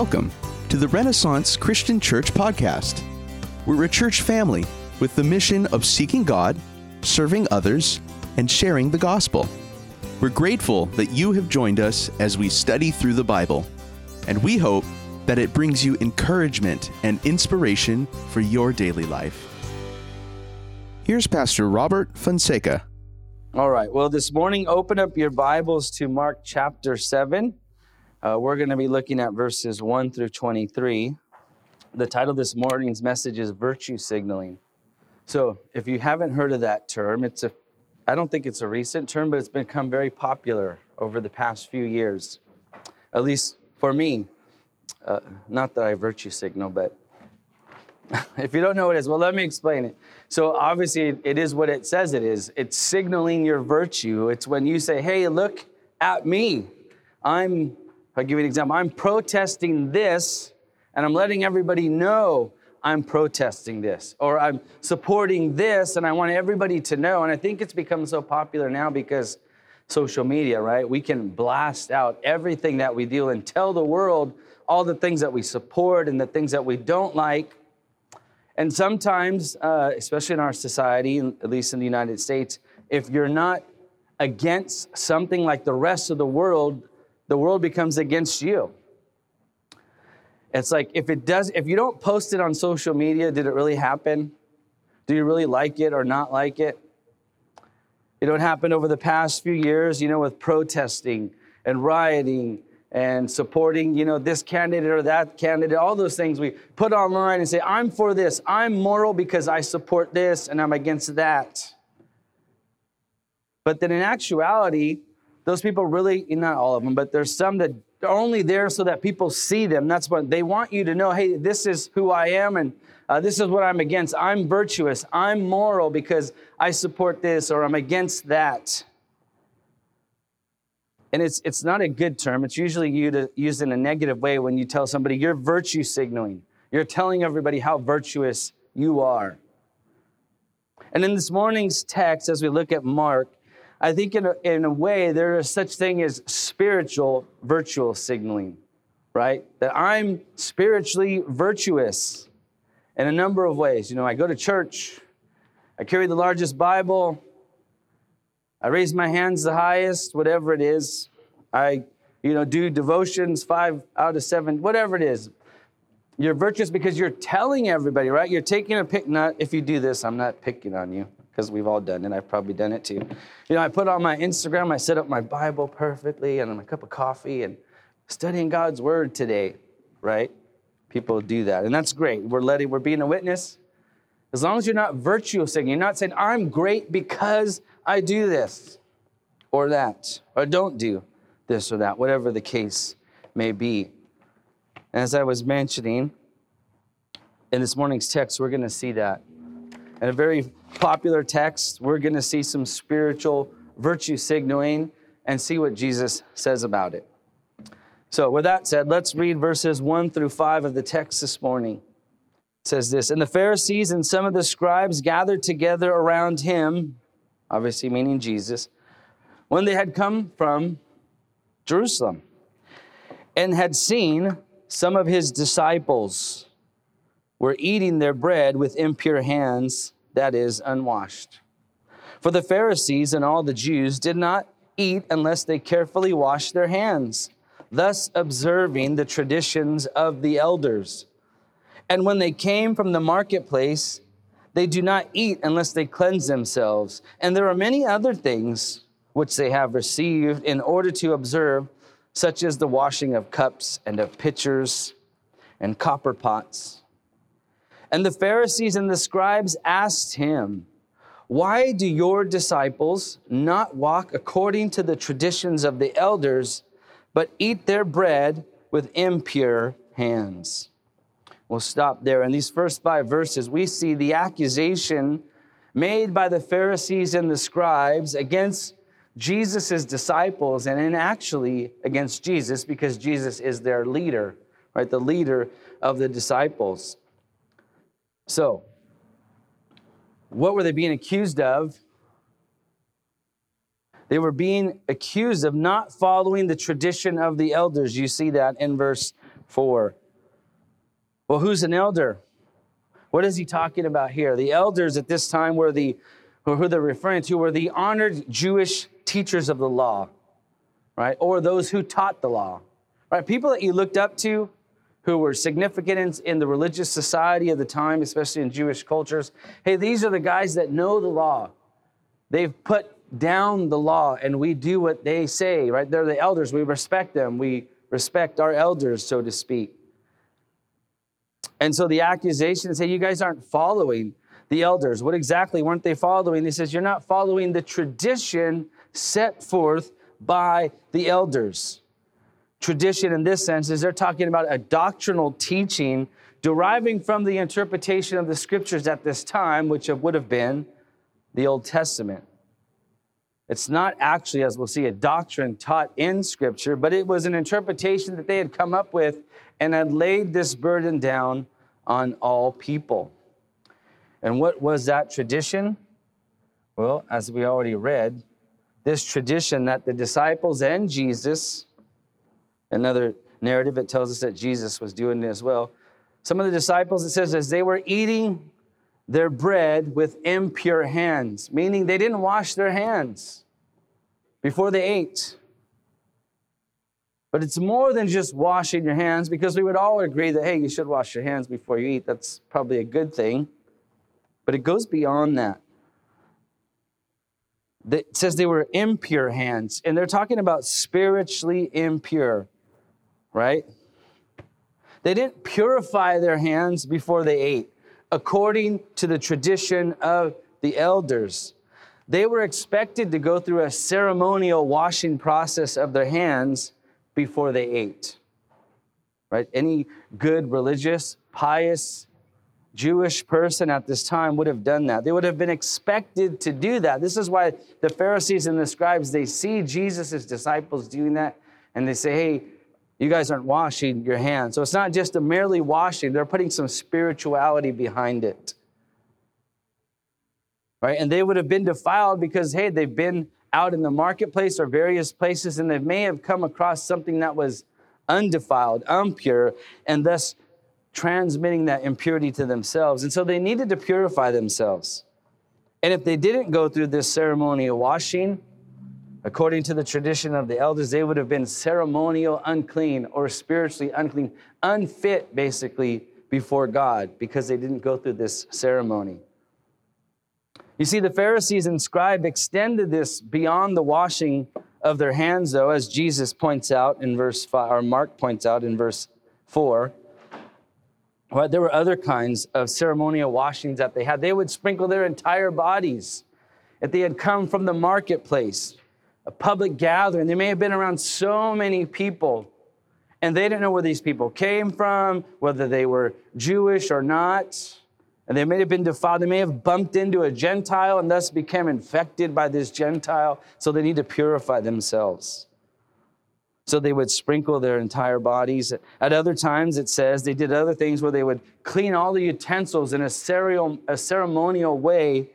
Welcome to the Renaissance Christian Church podcast. We're a church family with the mission of seeking God, serving others, and sharing the gospel. We're grateful that you have joined us as we study through the Bible, and we hope that it brings you encouragement and inspiration for your daily life. Here's Pastor Robert Fonseca. All right. Well, this morning, open up your Bibles to Mark chapter 7. Uh, we're going to be looking at verses 1 through 23. The title of this morning's message is Virtue Signaling. So, if you haven't heard of that term, it's a I don't think it's a recent term, but it's become very popular over the past few years, at least for me. Uh, not that I virtue signal, but if you don't know what it is, well, let me explain it. So, obviously, it is what it says it is. It's signaling your virtue. It's when you say, hey, look at me. I'm I'll give you an example. I'm protesting this, and I'm letting everybody know I'm protesting this, or I'm supporting this, and I want everybody to know. And I think it's become so popular now because social media, right? We can blast out everything that we do and tell the world all the things that we support and the things that we don't like. And sometimes, uh, especially in our society, at least in the United States, if you're not against something like the rest of the world, the world becomes against you. It's like if it does, if you don't post it on social media, did it really happen? Do you really like it or not like it? You know, it happened over the past few years, you know, with protesting and rioting and supporting, you know, this candidate or that candidate, all those things we put online and say, I'm for this, I'm moral because I support this and I'm against that. But then in actuality, those people really, not all of them, but there's some that are only there so that people see them. That's what they want you to know hey, this is who I am and uh, this is what I'm against. I'm virtuous. I'm moral because I support this or I'm against that. And it's, it's not a good term. It's usually used in a negative way when you tell somebody you're virtue signaling. You're telling everybody how virtuous you are. And in this morning's text, as we look at Mark, I think in a, in a way, there is such thing as spiritual virtual signaling, right? That I'm spiritually virtuous in a number of ways. You know, I go to church, I carry the largest Bible, I raise my hands the highest, whatever it is. I, you know, do devotions five out of seven, whatever it is. You're virtuous because you're telling everybody, right? You're taking a pick. Not if you do this, I'm not picking on you because we've all done it. I've probably done it too. You know, I put on my Instagram, I set up my Bible perfectly and a cup of coffee and studying God's word today, right? People do that, and that's great. We're letting, we're being a witness. As long as you're not virtue signaling, you're not saying, I'm great because I do this or that, or don't do this or that, whatever the case may be. As I was mentioning in this morning's text, we're going to see that. In a very popular text, we're going to see some spiritual virtue signaling and see what Jesus says about it. So, with that said, let's read verses 1 through 5 of the text this morning. It says this And the Pharisees and some of the scribes gathered together around him, obviously meaning Jesus, when they had come from Jerusalem and had seen some of his disciples were eating their bread with impure hands that is, unwashed. For the Pharisees and all the Jews did not eat unless they carefully washed their hands, thus observing the traditions of the elders. And when they came from the marketplace, they do not eat unless they cleanse themselves. And there are many other things which they have received in order to observe, such as the washing of cups and of pitchers and copper pots and the Pharisees and the scribes asked him, Why do your disciples not walk according to the traditions of the elders, but eat their bread with impure hands? We'll stop there. In these first five verses, we see the accusation made by the Pharisees and the scribes against Jesus' disciples, and then actually against Jesus because Jesus is their leader, right? The leader of the disciples. So, what were they being accused of? They were being accused of not following the tradition of the elders. You see that in verse 4. Well, who's an elder? What is he talking about here? The elders at this time were the, who they're referring to, were the honored Jewish teachers of the law, right? Or those who taught the law, right? People that you looked up to who were significant in, in the religious society of the time, especially in Jewish cultures. Hey, these are the guys that know the law. They've put down the law and we do what they say, right? They're the elders. We respect them. We respect our elders, so to speak. And so the accusation is, hey, you guys aren't following the elders. What exactly weren't they following? He says, you're not following the tradition set forth by the elders. Tradition, in this sense, is they're talking about a doctrinal teaching deriving from the interpretation of the scriptures at this time, which would have been the Old Testament. It's not actually, as we'll see, a doctrine taught in Scripture, but it was an interpretation that they had come up with and had laid this burden down on all people. And what was that tradition? Well, as we already read, this tradition that the disciples and Jesus, another narrative, it tells us that Jesus was doing it as well. Some of the disciples, it says, as they were eating their bread with impure hands, meaning they didn't wash their hands before they ate. But it's more than just washing your hands because we would all agree that, hey, you should wash your hands before you eat. That's probably a good thing. But it goes beyond that. It says they were impure hands, and they're talking about spiritually impure, right? They didn't purify their hands before they ate, according to the tradition of the elders. They were expected to go through a ceremonial washing process of their hands before they ate. Right? Any good religious, pious Jewish person at this time would have done that. They would have been expected to do that. This is why the Pharisees and the scribes they see Jesus' disciples doing that and they say, "Hey, you guys aren't washing your hands." So it's not just a merely washing, they're putting some spirituality behind it. Right? And they would have been defiled because hey, they've been out in the marketplace or various places and they may have come across something that was undefiled, impure, and thus transmitting that impurity to themselves. And so they needed to purify themselves. And if they didn't go through this ceremonial washing, according to the tradition of the elders, they would have been ceremonial unclean or spiritually unclean, unfit basically before God because they didn't go through this ceremony. You see, the Pharisees and scribe extended this beyond the washing of their hands, though, as Jesus points out in verse 5, or Mark points out in verse 4. Well, there were other kinds of ceremonial washings that they had. They would sprinkle their entire bodies. If they had come from the marketplace, a public gathering, they may have been around so many people, and they didn't know where these people came from, whether they were Jewish or not and they may have been defiled. They may have bumped into a Gentile and thus became infected by this Gentile, so they need to purify themselves. So they would sprinkle their entire bodies. At other times, it says they did other things where they would clean all the utensils in a, ceremonial way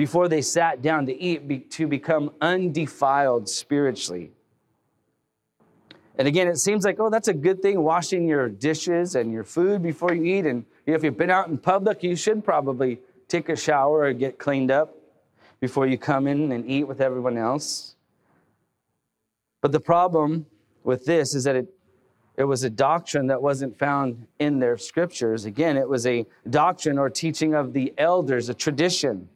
before they sat down to eat to become undefiled spiritually. And again, it seems like, oh, that's a good thing, washing your dishes and your food before you eat. And if you've been out in public, you should probably take a shower or get cleaned up before you come in and eat with everyone else. But the problem with this is that it, it was a doctrine that wasn't found in their scriptures. Again, it was a doctrine or teaching of the elders, a tradition.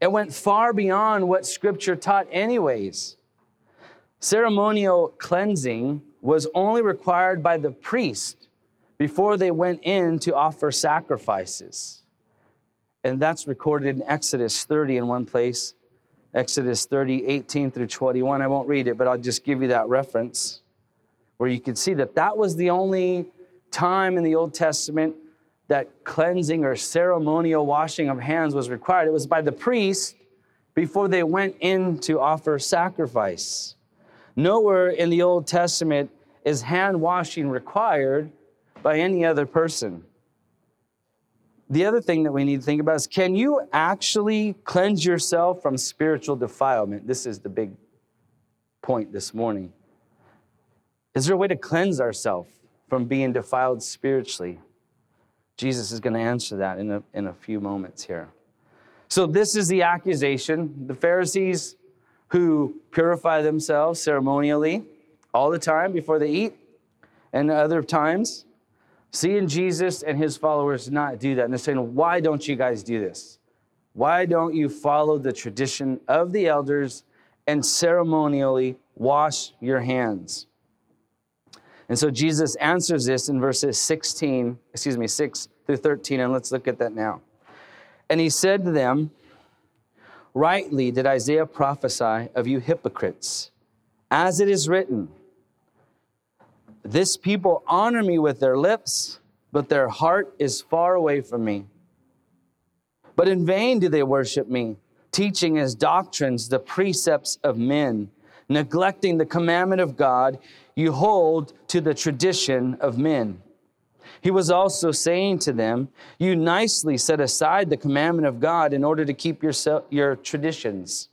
It went far beyond what scripture taught, anyways. Ceremonial cleansing was only required by the priest before they went in to offer sacrifices. And that's recorded in Exodus 30 in one place. Exodus 30, 18 through 21. I won't read it, but I'll just give you that reference where you can see that that was the only time in the Old Testament that cleansing or ceremonial washing of hands was required. It was by the priest before they went in to offer sacrifice. Nowhere in the Old Testament is hand washing required by any other person. The other thing that we need to think about is can you actually cleanse yourself from spiritual defilement? This is the big point this morning. Is there a way to cleanse ourselves from being defiled spiritually? Jesus is going to answer that in a, in a few moments here. So, this is the accusation. The Pharisees who purify themselves ceremonially all the time before they eat, and other times, seeing Jesus and his followers not do that. And they're saying, Why don't you guys do this? Why don't you follow the tradition of the elders and ceremonially wash your hands? And so Jesus answers this in verses 16, excuse me, 6 through 13, and let's look at that now. And he said to them, Rightly did Isaiah prophesy of you hypocrites, as it is written, This people honor me with their lips, but their heart is far away from me. But in vain do they worship me, teaching as doctrines the precepts of men, neglecting the commandment of God, you hold to the tradition of men. He was also saying to them, You nicely set aside the commandment of God in order to keep your, your traditions.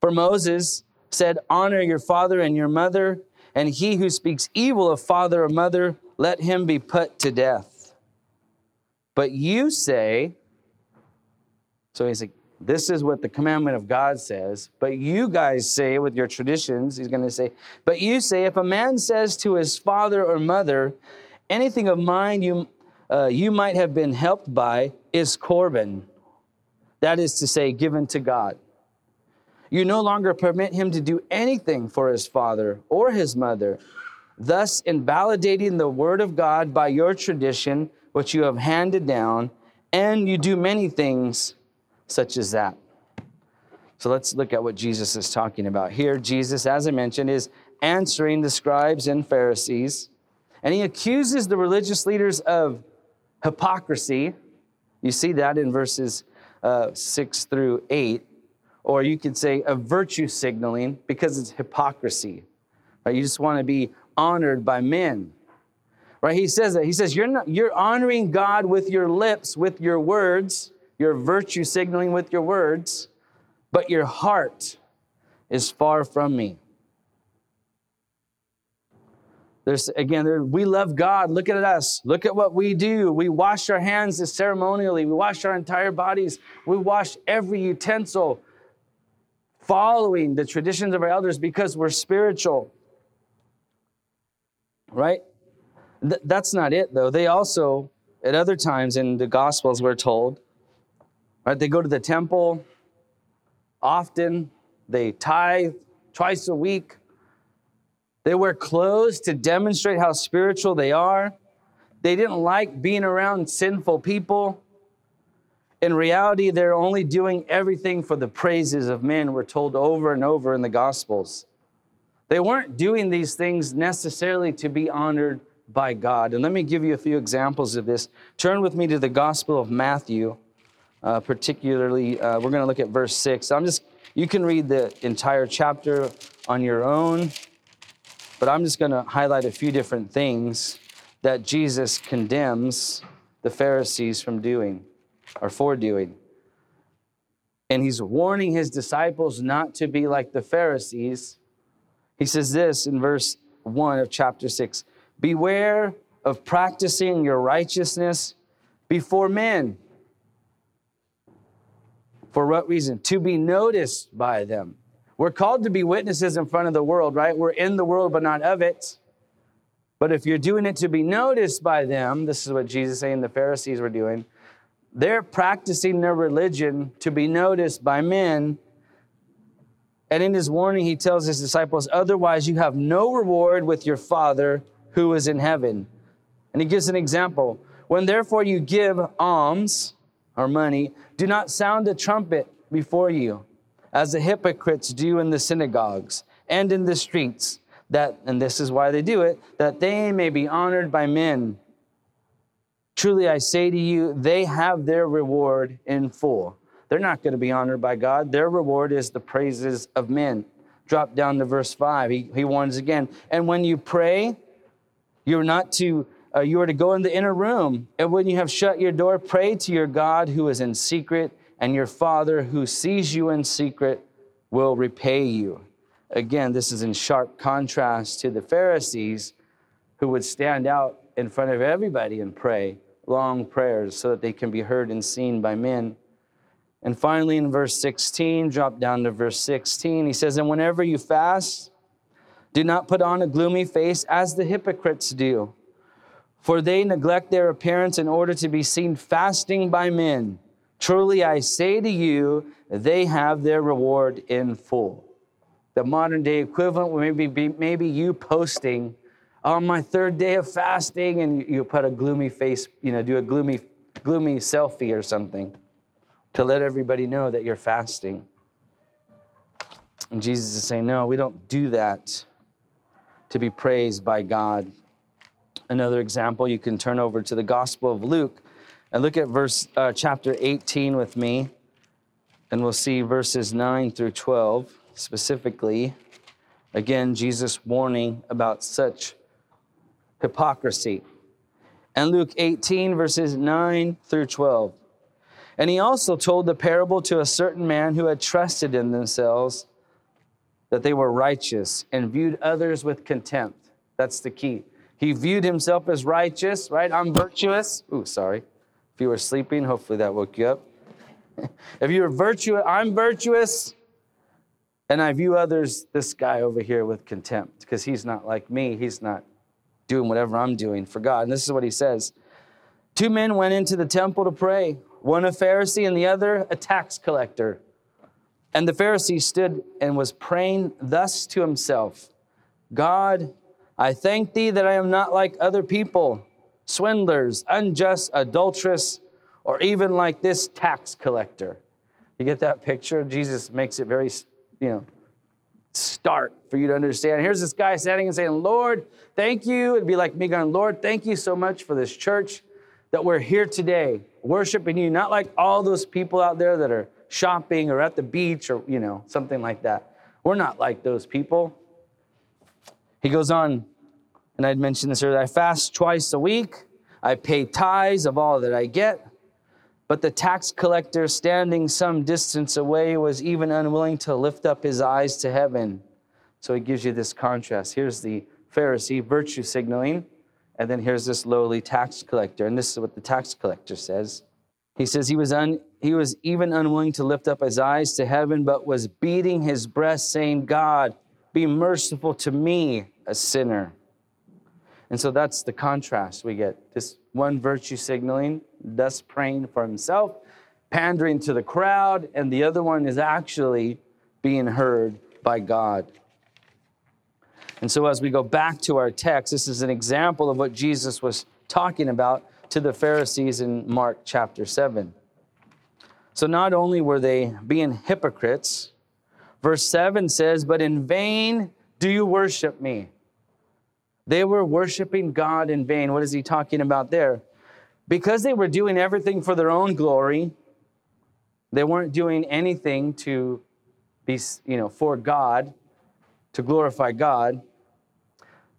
For Moses said, Honor your father and your mother, and he who speaks evil of father or mother, let him be put to death. But you say, so he's like, this is what the commandment of God says. But you guys say with your traditions, he's going to say, but you say, if a man says to his father or mother, anything of mine you, uh, you might have been helped by is Corban. That is to say, given to God. You no longer permit him to do anything for his father or his mother, thus invalidating the word of God by your tradition, which you have handed down, and you do many things such as that. So let's look at what Jesus is talking about. Here, Jesus, as I mentioned, is answering the scribes and Pharisees, and he accuses the religious leaders of hypocrisy. You see that in verses uh, 6 through 8. Or you could say of virtue signaling because it's hypocrisy. Right? You just want to be honored by men. Right? He says that. He says, you're, not, you're honoring God with your lips, with your words, your virtue signaling with your words, but your heart is far from me. There's again, there, we love God. Look at us. Look at what we do. We wash our hands ceremonially. We wash our entire bodies. We wash every utensil, following the traditions of our elders because we're spiritual. Right? Th- that's not it, though. They also, at other times in the Gospels, we're told, right? They go to the temple often. They tithe twice a week. They wear clothes to demonstrate how spiritual they are. They didn't like being around sinful people. In reality, they're only doing everything for the praises of men, we're told over and over in the Gospels. They weren't doing these things necessarily to be honored by God. And let me give you a few examples of this. Turn with me to the Gospel of Matthew, uh, particularly, uh, we're going to look at verse 6. I'm just, you can read the entire chapter on your own. But I'm just going to highlight a few different things that Jesus condemns the Pharisees from doing or for doing. And he's warning his disciples not to be like the Pharisees. He says this in verse 1 of chapter 6 Beware of practicing your righteousness before men. For what reason? To be noticed by them. We're called to be witnesses in front of the world, right? We're in the world, but not of it. But if you're doing it to be noticed by them, this is what Jesus saying the Pharisees were doing. They're practicing their religion to be noticed by men. And in his warning, he tells his disciples, Otherwise, you have no reward with your Father who is in heaven. And he gives an example. When therefore you give alms or money, do not sound a trumpet before you as the hypocrites do in the synagogues and in the streets, that, and this is why they do it, that they may be honored by men. Truly I say to you, they have their reward in full. They're not going to be honored by God. Their reward is the praises of men. Drop down to verse 5. He, he warns again. And when you pray, you're not to uh, you are to go in the inner room and when you have shut your door pray to your god who is in secret and your Father who sees you in secret will repay you. Again, this is in sharp contrast to the Pharisees who would stand out in front of everybody and pray long prayers so that they can be heard and seen by men. And finally, in verse 16, drop down to verse 16, he says, And whenever you fast, do not put on a gloomy face as the hypocrites do, for they neglect their appearance in order to be seen fasting by men. Truly, I say to you, they have their reward in full. The modern day equivalent would maybe be maybe you posting on my third day of fasting, and you put a gloomy face, you know, do a gloomy, gloomy selfie or something to let everybody know that you're fasting. And Jesus is saying, No, we don't do that to be praised by God. Another example, you can turn over to the Gospel of Luke and look at verse uh, chapter 18 with me, and we'll see verses 9 through 12 specifically. Again, Jesus warning about such hypocrisy. And Luke 18, verses 9 through 12. And he also told the parable to a certain man who had trusted in themselves that they were righteous and viewed others with contempt. That's the key. He viewed himself as righteous, right? I'm virtuous. Ooh, sorry. If you were sleeping, hopefully that woke you up. if you were virtuous, I'm virtuous, and I view others, this guy over here, with contempt because he's not like me. He's not doing whatever I'm doing for God. And this is what he says Two men went into the temple to pray, one a Pharisee and the other a tax collector. And the Pharisee stood and was praying thus to himself God, I thank thee that I am not like other people swindlers, unjust, adulterous, or even like this tax collector. You get that picture? Jesus makes it very, you know, stark for you to understand. Here's this guy standing and saying, Lord, thank you. It'd be like me going, Lord, thank you so much for this church that we're here today, worshiping you, not like all those people out there that are shopping or at the beach or, you know, something like that. We're not like those people. He goes on, and I'd mentioned this earlier I fast twice a week. I pay tithes of all that I get. But the tax collector, standing some distance away, was even unwilling to lift up his eyes to heaven. So he gives you this contrast. Here's the Pharisee, virtue signaling, and then here's this lowly tax collector. And this is what the tax collector says. He says he was, un, he was even unwilling to lift up his eyes to heaven, but was beating his breast, saying, God, be merciful to me, a sinner. And so that's the contrast we get. This one virtue signaling, thus praying for himself, pandering to the crowd, and the other one is actually being heard by God. And so as we go back to our text, this is an example of what Jesus was talking about to the Pharisees in Mark chapter 7. So not only were they being hypocrites, verse 7 says, But in vain do you worship me. They were worshiping God in vain. What is he talking about there? Because they were doing everything for their own glory, they weren't doing anything to be, you know, for God, to glorify God.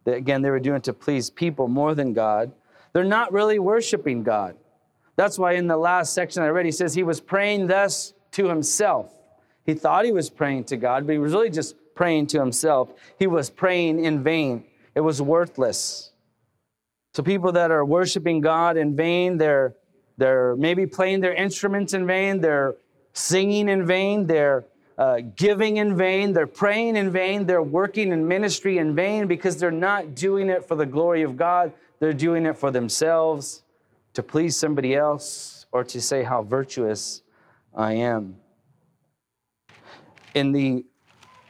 Again, they were doing to please people more than God. They're not really worshiping God. That's why in the last section I read, he says he was praying thus to himself. He thought he was praying to God, but he was really just praying to himself. He was praying in vain it was worthless. So people that are worshiping God in vain, they're they're maybe playing their instruments in vain, they're singing in vain, they're uh, giving in vain, they're praying in vain, they're working in ministry in vain because they're not doing it for the glory of God. They're doing it for themselves, to please somebody else, or to say how virtuous I am. In the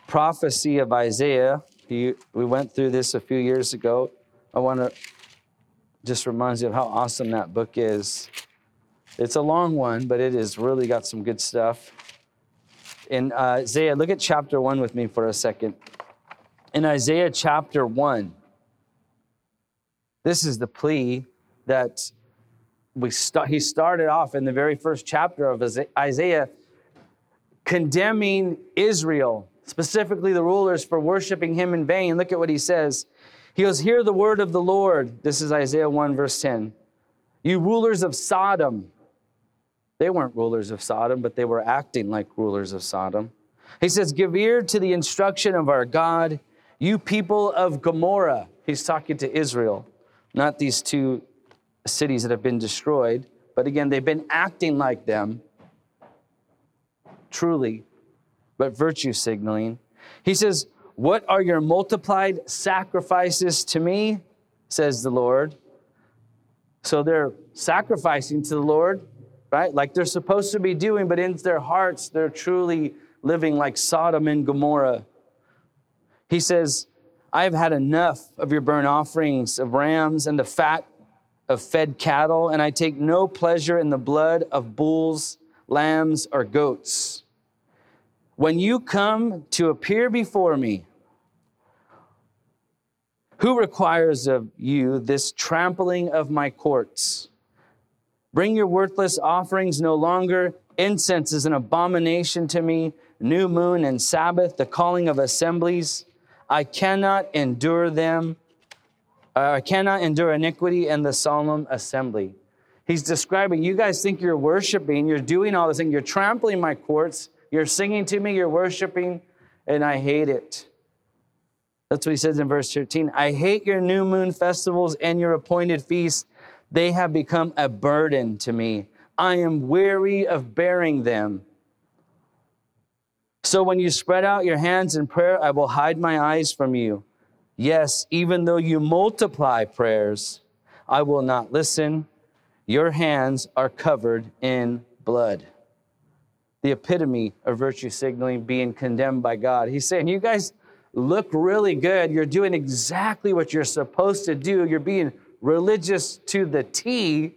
prophecy of Isaiah, we went through this a few years ago. I want to just remind you of how awesome that book is. It's a long one, but it has really got some good stuff. In uh, Isaiah, look at chapter 1 with me for a second. In Isaiah chapter 1, this is the plea that we st- he started off in the very first chapter of Isaiah condemning Israel specifically the rulers, for worshiping him in vain. Look at what he says. He goes, Hear the word of the Lord. This is Isaiah 1, verse 10. You rulers of Sodom. They weren't rulers of Sodom, but they were acting like rulers of Sodom. He says, Give ear to the instruction of our God, you people of Gomorrah. He's talking to Israel, not these two cities that have been destroyed. But again, they've been acting like them, truly, but virtue signaling. He says, What are your multiplied sacrifices to me? says the Lord. So they're sacrificing to the Lord, right? Like they're supposed to be doing, but in their hearts, they're truly living like Sodom and Gomorrah. He says, I have had enough of your burnt offerings of rams and the fat of fed cattle, and I take no pleasure in the blood of bulls, lambs, or goats. When you come to appear before me, who requires of you this trampling of my courts? Bring your worthless offerings no longer. Incense is an abomination to me. New moon and Sabbath, the calling of assemblies. I cannot endure them. Uh, I cannot endure iniquity and the solemn assembly. He's describing, you guys think you're worshiping, you're doing all this thing, you're trampling my courts, you're singing to me, you're worshiping, and I hate it. That's what he says in verse 13. I hate your new moon festivals and your appointed feasts. They have become a burden to me. I am weary of bearing them. So when you spread out your hands in prayer, I will hide my eyes from you. Yes, even though you multiply prayers, I will not listen. Your hands are covered in blood. The epitome of virtue signaling being condemned by God. He's saying, You guys look really good. You're doing exactly what you're supposed to do. You're being religious to the T,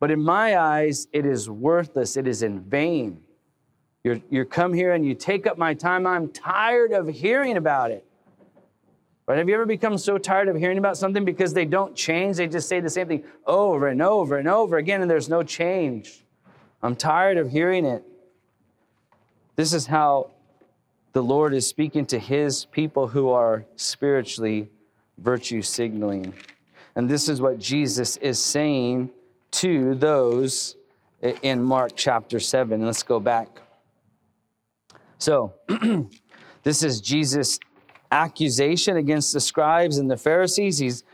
but in my eyes, it is worthless. It is in vain. You're, you come here and you take up my time. I'm tired of hearing about it. Right? Have you ever become so tired of hearing about something because they don't change? They just say the same thing over and over and over again, and there's no change. I'm tired of hearing it. This is how the Lord is speaking to his people who are spiritually virtue signaling. And this is what Jesus is saying to those in Mark chapter 7. Let's go back. So, this is Jesus' accusation against the scribes and the Pharisees. He's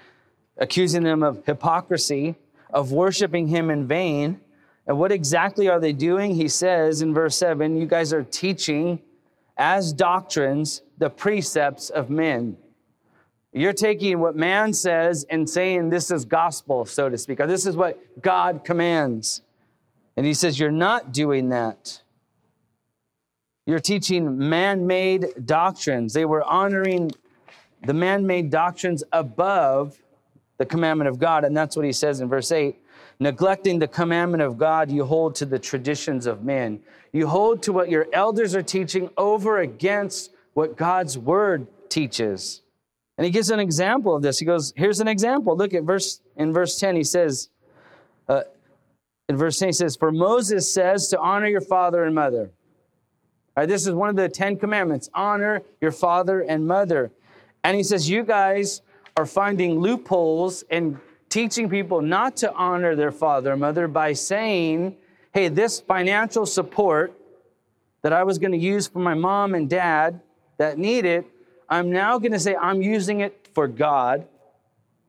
accusing them of hypocrisy, of worshiping him in vain. And what exactly are they doing? He says in verse 7 You guys are teaching as doctrines the precepts of men. You're taking what man says and saying this is gospel, so to speak, or this is what God commands. And he says, You're not doing that. You're teaching man made doctrines. They were honoring the man made doctrines above the commandment of God. And that's what he says in verse 8 neglecting the commandment of God, you hold to the traditions of men. You hold to what your elders are teaching over against what God's word teaches. And he gives an example of this. He goes, Here's an example. Look at verse in verse 10. He says, uh, in verse 10, he says, For Moses says to honor your father and mother. Right, this is one of the Ten Commandments honor your father and mother. And he says, You guys are finding loopholes and teaching people not to honor their father and mother by saying, Hey, this financial support that I was going to use for my mom and dad that need it, I'm now going to say I'm using it for God.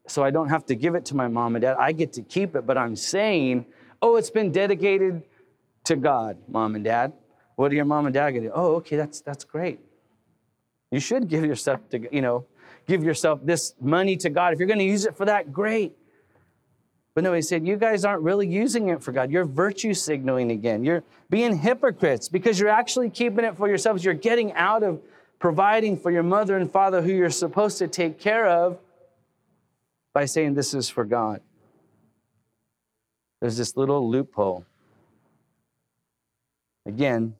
So I don't have to give it to my mom and dad. I get to keep it, but I'm saying, Oh, it's been dedicated to God, mom and dad. What are your mom and dad going to do? Oh, okay, that's, that's great. You should give yourself to, you know, give yourself this money to God. If you're going to use it for that, great. But no, he said, You guys aren't really using it for God. You're virtue signaling again. You're being hypocrites because you're actually keeping it for yourselves. You're getting out of providing for your mother and father who you're supposed to take care of by saying this is for God. There's this little loophole. Again,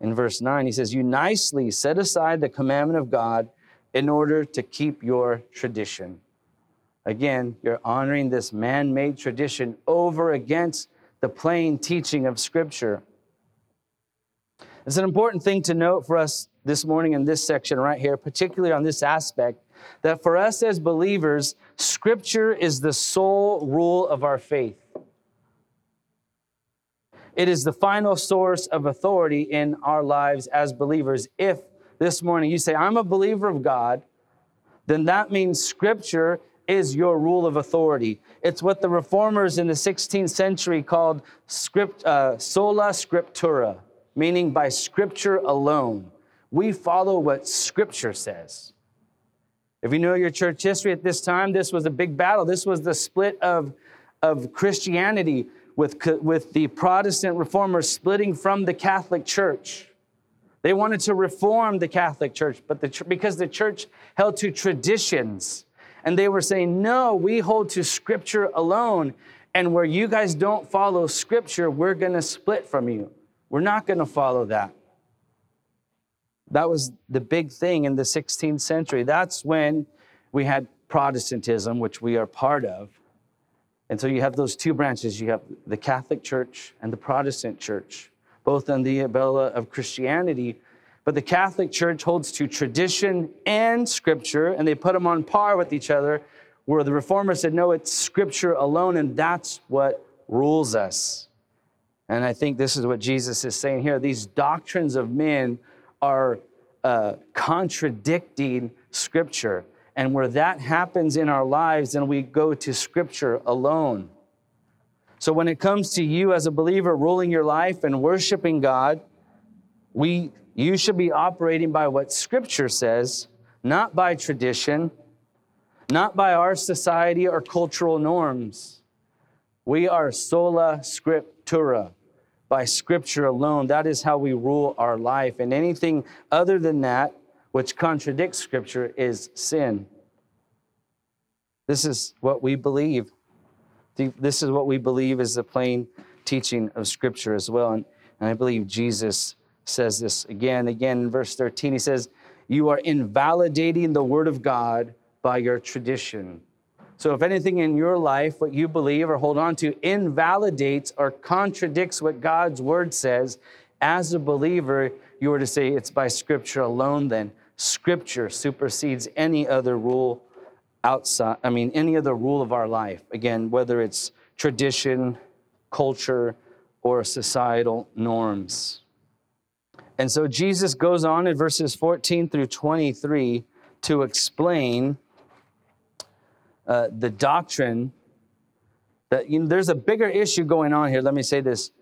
in verse 9, he says, You nicely set aside the commandment of God in order to keep your tradition. Again, you're honoring this man made tradition over against the plain teaching of Scripture. It's an important thing to note for us this morning in this section right here, particularly on this aspect, that for us as believers, Scripture is the sole rule of our faith. It is the final source of authority in our lives as believers. If this morning you say, I'm a believer of God, then that means scripture is your rule of authority. It's what the reformers in the 16th century called script, uh, sola scriptura, meaning by scripture alone. We follow what scripture says. If you know your church history at this time, this was a big battle. This was the split of, of Christianity with, with the Protestant reformers splitting from the Catholic Church. They wanted to reform the Catholic Church, but the, because the church held to traditions, and they were saying, no, we hold to Scripture alone. And where you guys don't follow Scripture, we're going to split from you. We're not going to follow that. That was the big thing in the 16th century. That's when we had Protestantism, which we are part of. And so you have those two branches you have the Catholic Church and the Protestant Church, both on the umbrella of Christianity. But the Catholic Church holds to tradition and Scripture, and they put them on par with each other, where the Reformers said, no, it's Scripture alone, and that's what rules us. And I think this is what Jesus is saying here. These doctrines of men are uh, contradicting Scripture. And where that happens in our lives, then we go to Scripture alone. So when it comes to you as a believer ruling your life and worshiping God, we, you should be operating by what Scripture says, not by tradition, not by our society or cultural norms. We are sola scriptura by Scripture alone. That is how we rule our life. And anything other than that, which contradicts Scripture, is sin. This is what we believe. This is what we believe is the plain teaching of Scripture as well. And, and I believe Jesus says this again, again in verse 13. He says, You are invalidating the Word of God by your tradition. So, if anything in your life, what you believe or hold on to, invalidates or contradicts what God's word says, as a believer, you were to say it's by scripture alone, then scripture supersedes any other rule outside, I mean, any other rule of our life. Again, whether it's tradition, culture, or societal norms. And so Jesus goes on in verses 14 through 23 to explain uh, the doctrine that you know, there's a bigger issue going on here. Let me say this.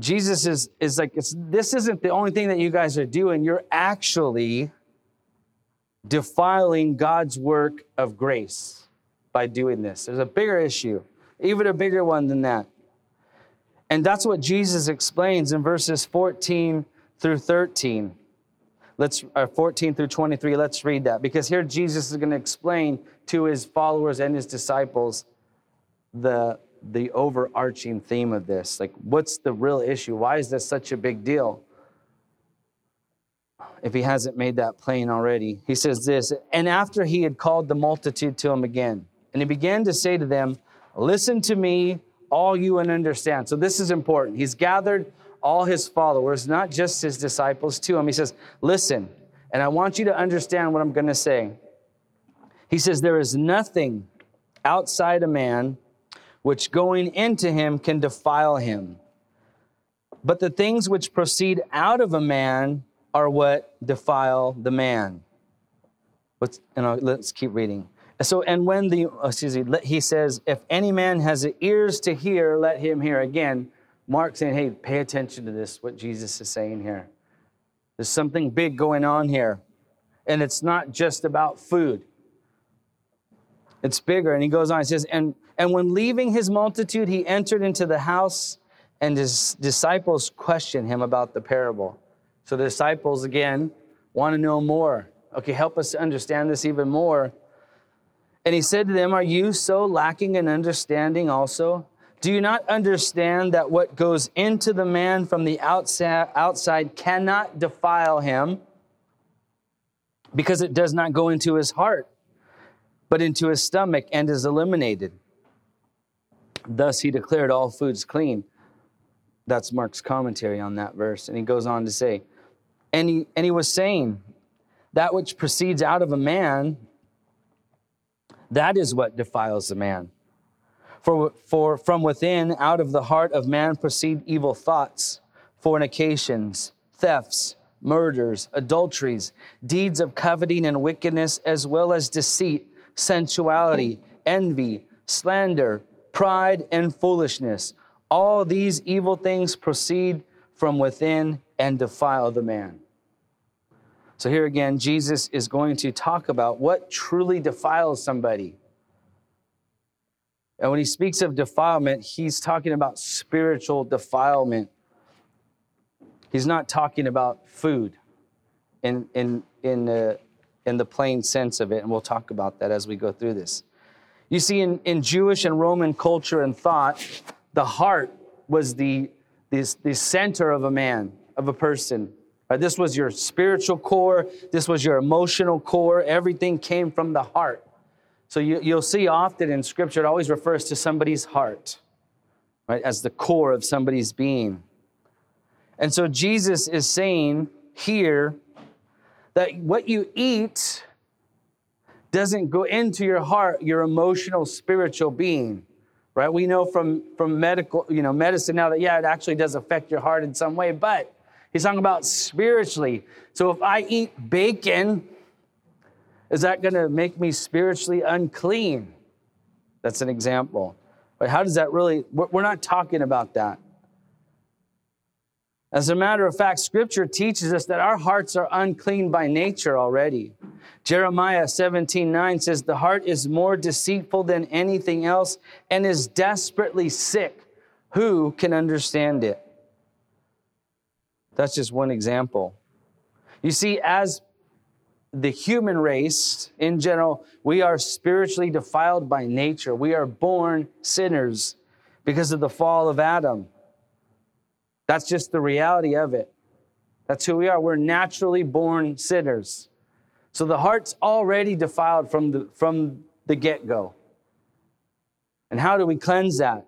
Jesus is, is like, this isn't the only thing that you guys are doing. You're actually defiling God's work of grace by doing this. There's a bigger issue, even a bigger one than that. And that's what Jesus explains in verses 14 through 13. Let's or 14 through 23. Let's read that because here Jesus is going to explain to his followers and his disciples the the overarching theme of this. Like, what's the real issue? Why is this such a big deal? If he hasn't made that plain already, he says this And after he had called the multitude to him again, and he began to say to them, Listen to me, all you and understand. So, this is important. He's gathered all his followers, not just his disciples, to him. He says, Listen, and I want you to understand what I'm going to say. He says, There is nothing outside a man which going into him can defile him. But the things which proceed out of a man are what defile the man. Let's, and let's keep reading. So, and when the, oh, excuse me, he says, if any man has ears to hear, let him hear. Again, Mark saying, hey, pay attention to this, what Jesus is saying here. There's something big going on here. And it's not just about food, it's bigger. And he goes on, he says, and, and when leaving his multitude, he entered into the house, and his disciples questioned him about the parable. So the disciples, again, want to know more. Okay, help us understand this even more. And he said to them, Are you so lacking in understanding also? Do you not understand that what goes into the man from the outside, cannot defile him because it does not go into his heart, but into his stomach and is eliminated? Thus he declared all foods clean. That's Mark's commentary on that verse. And he goes on to say, and he, and he was saying, that which proceeds out of a man, that is what defiles a man. For, for from within, out of the heart of man, proceed evil thoughts, fornications, thefts, murders, adulteries, deeds of coveting and wickedness, as well as deceit, sensuality, envy, slander, pride, and foolishness. All these evil things proceed from within and defile the man. So, here again, Jesus is going to talk about what truly defiles somebody. And when he speaks of defilement, he's talking about spiritual defilement. He's not talking about food in, in, in, uh, in the plain sense of it. And we'll talk about that as we go through this. You see, in, in Jewish and Roman culture and thought, the heart was the, the, the center of a man, of a person. Right? This was your spiritual core, this was your emotional core. Everything came from the heart. So you, you'll see often in Scripture, it always refers to somebody's heart, right, as the core of somebody's being. And so Jesus is saying here that what you eat doesn't go into your heart, your emotional, spiritual being. Right? We know from, from medical, you know, medicine now that yeah, it actually does affect your heart in some way, but he's talking about spiritually. So if I eat bacon, is that going to make me spiritually unclean? That's an example. But how does that really, we're not talking about that. As a matter of fact, scripture teaches us that our hearts are unclean by nature already. Jeremiah 17 9 says, The heart is more deceitful than anything else and is desperately sick. Who can understand it? That's just one example. You see, as the human race in general, we are spiritually defiled by nature. We are born sinners because of the fall of Adam. That's just the reality of it. That's who we are. We're naturally born sinners. So the heart's already defiled from the, from the get go. And how do we cleanse that?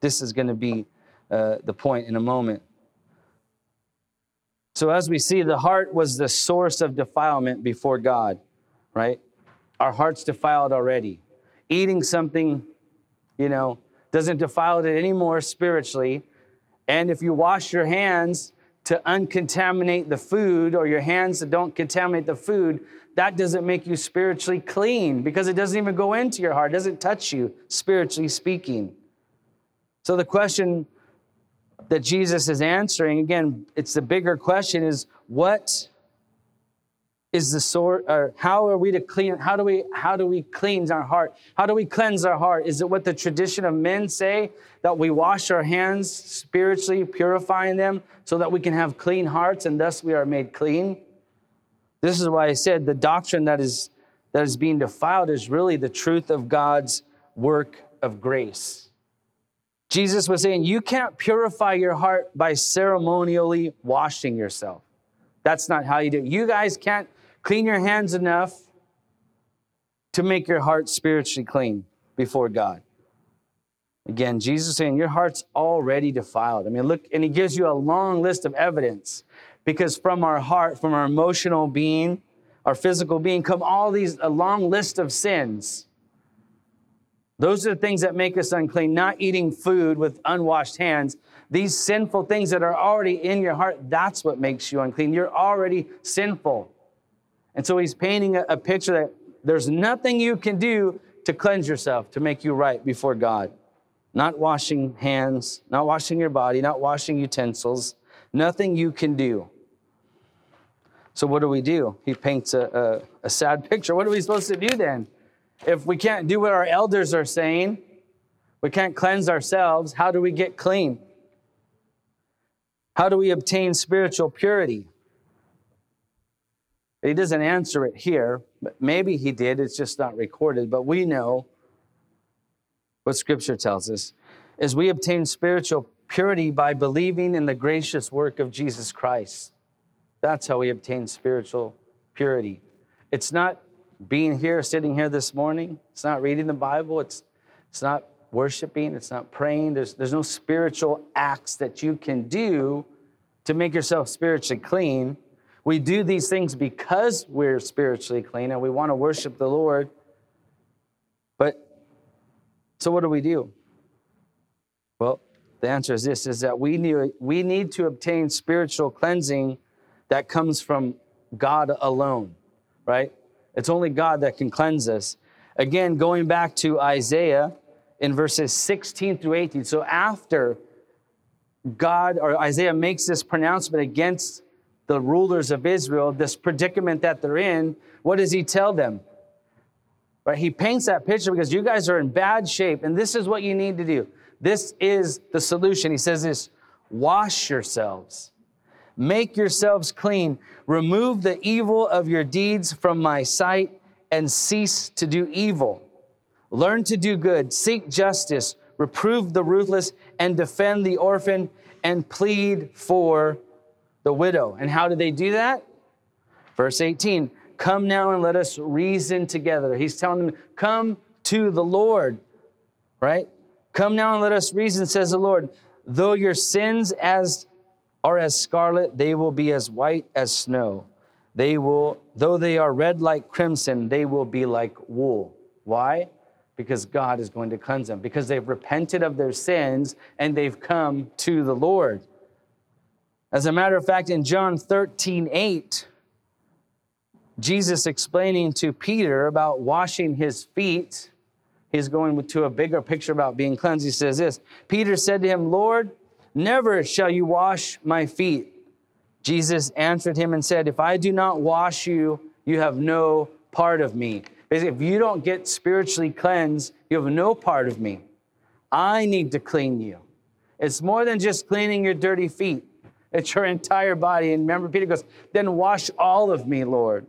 This is going to be uh, the point in a moment. So, as we see, the heart was the source of defilement before God, right? Our heart's defiled already. Eating something, you know, doesn't defile it anymore spiritually. And if you wash your hands to uncontaminate the food, or your hands that don't contaminate the food, that doesn't make you spiritually clean because it doesn't even go into your heart, it doesn't touch you, spiritually speaking. So the question that Jesus is answering, again, it's the bigger question is what is the sort or how are we to clean how do we how do we cleanse our heart? How do we cleanse our heart? Is it what the tradition of men say that we wash our hands spiritually purifying them so that we can have clean hearts and thus we are made clean? This is why i said the doctrine that is that is being defiled is really the truth of god's work of grace jesus was saying you can't purify your heart by ceremonially washing yourself that's not how you do it you guys can't Clean your hands enough to make your heart spiritually clean before God. Again, Jesus saying your heart's already defiled. I mean, look, and he gives you a long list of evidence because from our heart, from our emotional being, our physical being, come all these, a long list of sins. Those are the things that make us unclean, not eating food with unwashed hands. These sinful things that are already in your heart, that's what makes you unclean. You're already sinful. And so he's painting a, a picture that there's nothing you can do to cleanse yourself, to make you right before God. Not washing hands, not washing your body, not washing utensils, nothing you can do. So, what do we do? He paints a, a, a, sad picture. What are we supposed to do then? If we can't do what our elders are saying, we can't cleanse ourselves, how do we get clean? How do we obtain spiritual purity? He doesn't answer it here, but maybe he did. It's just not recorded. But we know what Scripture tells us is we obtain spiritual purity by believing in the gracious work of Jesus Christ. That's how we obtain spiritual purity. It's not being here, sitting here this morning. It's not reading the Bible. It's, it's not worshiping. It's not praying. There's, there's no spiritual acts that you can do to make yourself spiritually clean. We do these things because we're spiritually clean and we want to worship the Lord. But so what do we do? Well, the answer is this is that we need, we need to obtain spiritual cleansing that comes from God alone, right? It's only God that can cleanse us. Again, going back to Isaiah in verses 16 through 18. So after God or Isaiah makes this pronouncement against the rulers of Israel, this predicament that they're in, what does he tell them? Right? He paints that picture because you guys are in bad shape, and this is what you need to do. This is the solution. He says this wash yourselves, make yourselves clean, remove the evil of your deeds from my sight, and cease to do evil. Learn to do good, seek justice, reprove the ruthless, and defend the orphan, and plead for the widow. And how do they do that? Verse 18 Come now and let us reason together. He's telling them, Come to the Lord, right? Come now and let us reason, says the Lord. Though your sins as are as scarlet, they will be as white as snow. They will, though they are red like crimson, they will be like wool. Why? Because God is going to cleanse them, because they've repented of their sins and they've come to the Lord. As a matter of fact, in John 13, 8, Jesus explaining to Peter about washing his feet, he's going to a bigger picture about being cleansed. He says this Peter said to him, Lord, never shall you wash my feet. Jesus answered him and said, If I do not wash you, you have no part of me. If you don't get spiritually cleansed, you have no part of me. I need to clean you. It's more than just cleaning your dirty feet, it's your entire body. And remember, Peter goes, Then wash all of me, Lord.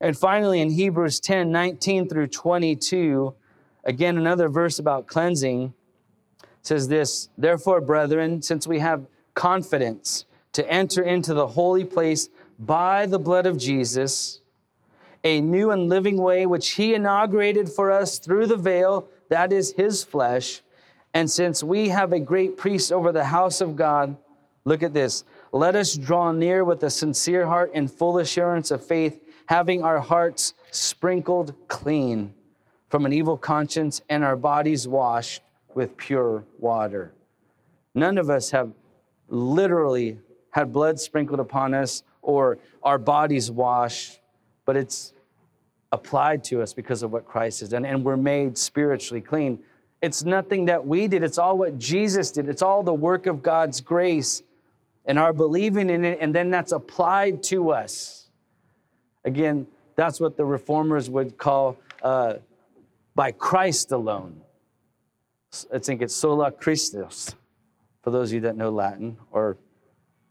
And finally, in Hebrews 10 19 through 22, again, another verse about cleansing says this Therefore, brethren, since we have confidence to enter into the holy place by the blood of Jesus, a new and living way which he inaugurated for us through the veil, that is his flesh. And since we have a great priest over the house of God, look at this. Let us draw near with a sincere heart and full assurance of faith having our hearts sprinkled clean from an evil conscience and our bodies washed with pure water. None of us have literally had blood sprinkled upon us or our bodies washed, but it's applied to us because of what Christ has done, and we're made spiritually clean. It's nothing that we did, it's all what Jesus did. It's all the work of God's grace and our believing in it, and then that's applied to us. Again, that's what the reformers would call uh, by Christ alone. I think it's sola Christus, for those of you that know Latin, or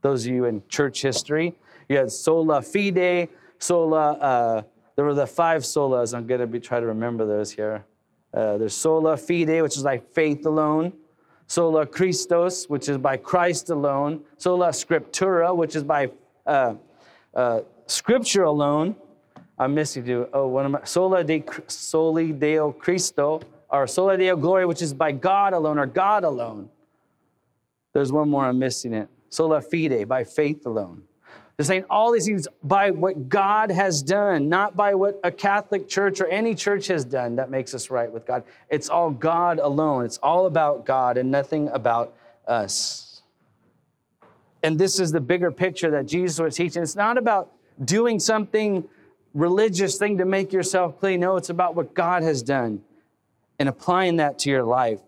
those of you in church history. You had sola fide, sola, uh, there were the five solas. I'm going to be try to remember those here. Uh, there's sola fide, which is like faith alone. Sola Christos, which is by Christ alone. Sola scriptura, which is by uh, uh scripture alone, I'm missing you. Oh, what am I? Sola de Soli Deo Cristo, or Sola Deo Gloria, which is by God alone, or God alone. There's one more I'm missing it. Sola Fide, by faith alone. They're saying all these things by what God has done, not by what a Catholic church or any church has done that makes us right with God. It's all God alone. It's all about God and nothing about us. And this is the bigger picture that Jesus was teaching. It's not about doing something religious thing to make yourself clean. No, it's about what God has done and applying that to your life.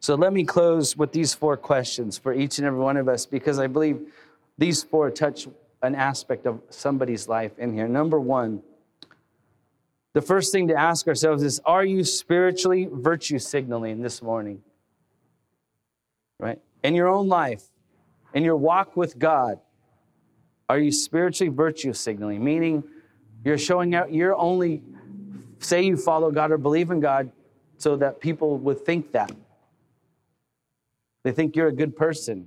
So let me close with these four questions for each and every one of us because I believe these four touch an aspect of somebody's life in here. Number one, the first thing to ask ourselves is Are you spiritually virtue signaling this morning? Right? In your own life, in your walk with God, are you spiritually virtue signaling? Meaning, you're showing out, you're only, say you follow God or believe in God so that people would think that. They think you're a good person.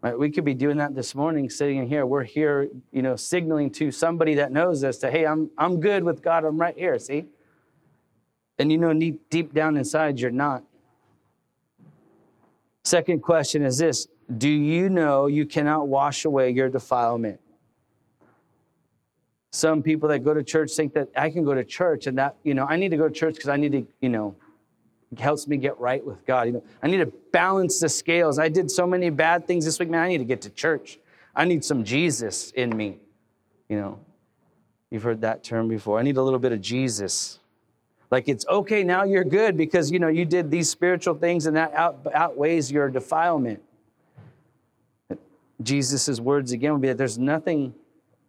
Right? We could be doing that this morning, sitting in here. We're here, you know, signaling to somebody that knows us to, hey, I'm, I'm good with God. I'm right here, see? And you know, deep, deep down inside, you're not. Second question is this Do you know you cannot wash away your defilement? Some people that go to church think that I can go to church and that, you know, I need to go to church because I need to, you know, It helps me get right with God. You know, I need to balance the scales. I did so many bad things this week, man. I need to get to church. I need some Jesus in me. You know, you've heard that term before. I need a little bit of Jesus. Like it's okay now you're good because you know you did these spiritual things and that out, outweighs your defilement. Jesus' words again would be that there's nothing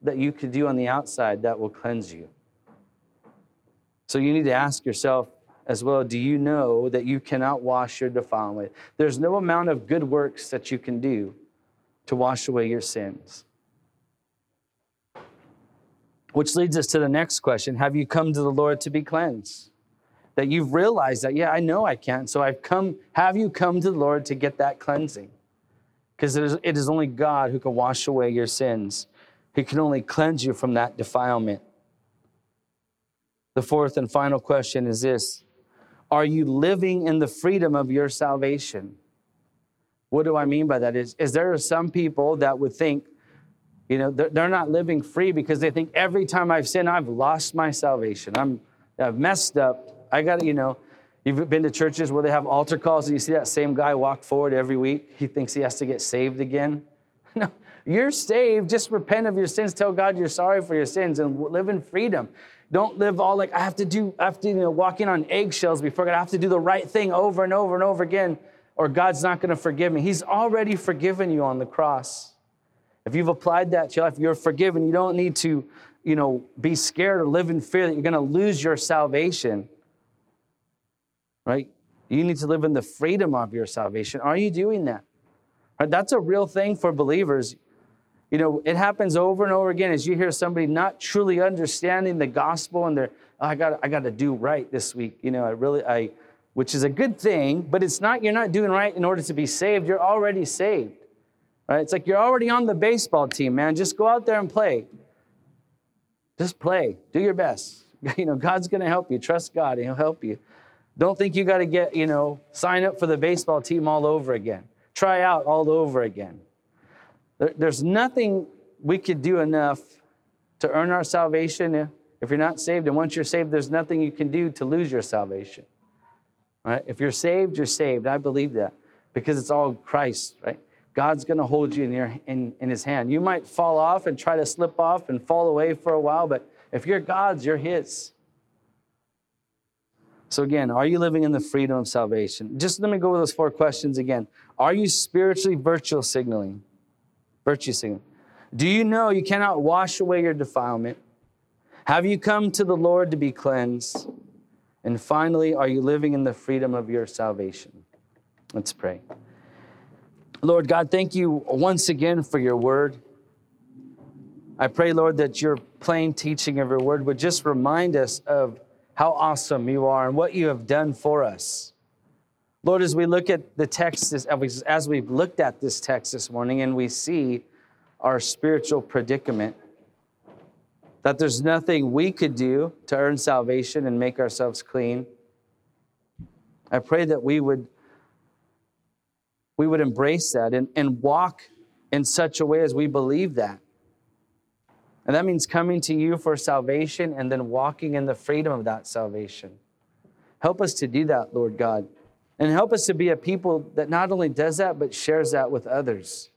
that you could do on the outside that will cleanse you. So you need to ask yourself as well do you know that you cannot wash your defilement? There's no amount of good works that you can do to wash away your sins. Which leads us to the next question Have you come to the Lord to be cleansed? That you've realized that, yeah, I know I can't. So I've come, have you come to the Lord to get that cleansing? Because it is, it is only God who can wash away your sins, He can only cleanse you from that defilement. The fourth and final question is this Are you living in the freedom of your salvation? What do I mean by that? Is, is there some people that would think, you know, they're, they're not living free because they think every time I've sinned, I've lost my salvation. I'm, I've messed up. I got to, you know, you've been to churches where they have altar calls and you see that same guy walk forward every week. He thinks he has to get saved again. No, you're saved. Just repent of your sins. Tell God you're sorry for your sins and live in freedom. Don't live all like I have to do, I have to, you know, walking on eggshells before God. I have to do the right thing over and over and over again or God's not going to forgive me. He's already forgiven you on the cross. If you've applied that to your life, you're forgiven. You don't need to, you know, be scared or live in fear that you're going to lose your salvation. Right? You need to live in the freedom of your salvation. Are you doing that? Right? That's a real thing for believers. You know, it happens over and over again as you hear somebody not truly understanding the gospel and they're, oh, I got I got to do right this week. You know, I really I which is a good thing, but it's not, you're not doing right in order to be saved. You're already saved. Right? It's like you're already on the baseball team, man. Just go out there and play. Just play. Do your best. You know, God's going to help you. Trust God, and He'll help you. Don't think you got to get, you know, sign up for the baseball team all over again. Try out all over again. There's nothing we could do enough to earn our salvation if you're not saved. And once you're saved, there's nothing you can do to lose your salvation. Right? If you're saved, you're saved. I believe that because it's all Christ, right? God's going to hold you in, your, in, in his hand. You might fall off and try to slip off and fall away for a while, but if you're God's, you're his. So, again, are you living in the freedom of salvation? Just let me go with those four questions again. Are you spiritually virtual signaling? Signaling. Do you know you cannot wash away your defilement? Have you come to the Lord to be cleansed? And finally, are you living in the freedom of your salvation? Let's pray. Lord God, thank you once again for your word. I pray, Lord, that your plain teaching of your word would just remind us of how awesome you are and what you have done for us. Lord, as we look at the text, as we've looked at this text this morning and we see our spiritual predicament, that there's nothing we could do to earn salvation and make ourselves clean. I pray that we would we would embrace that and, and walk in such a way as we believe that. And that means coming to you for salvation and then walking in the freedom of that salvation. Help us to do that, Lord God. And help us to be a people that not only does that, but shares that with others.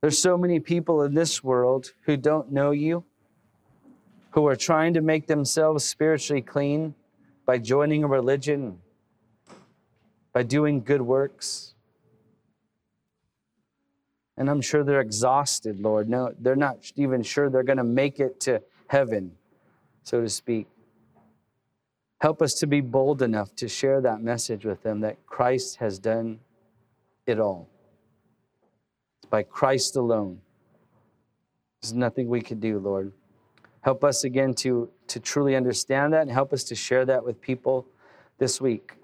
There's so many people in this world who don't know you, who are trying to make themselves spiritually clean by joining a religion, by doing good works. And I'm sure they're exhausted, Lord. No, they're not even sure they're going to make it to heaven, so to speak. Help us to be bold enough to share that message with them that Christ has done it all by Christ alone. There's nothing we can do, Lord. Help us again to, to truly understand that and help us to share that with people this week.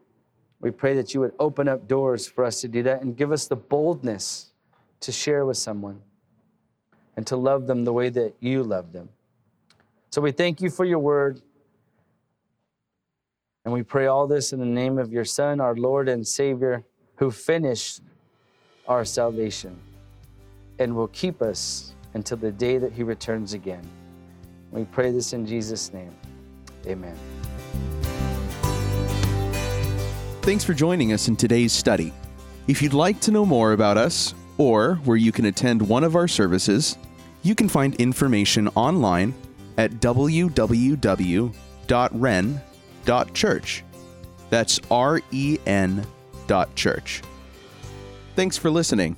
We pray that you would open up doors for us to do that and give us the boldness to share with someone and to love them the way that you love them. So we thank you for your word. And we pray all this in the name of your Son, our Lord and Savior, who finished our salvation and will keep us until the day that he returns again. We pray this in Jesus' name. Amen. Thanks for joining us in today's study. If you'd like to know more about us or where you can attend one of our services, you can find information online at www.ren.com dot church. That's R E N dot church. Thanks for listening.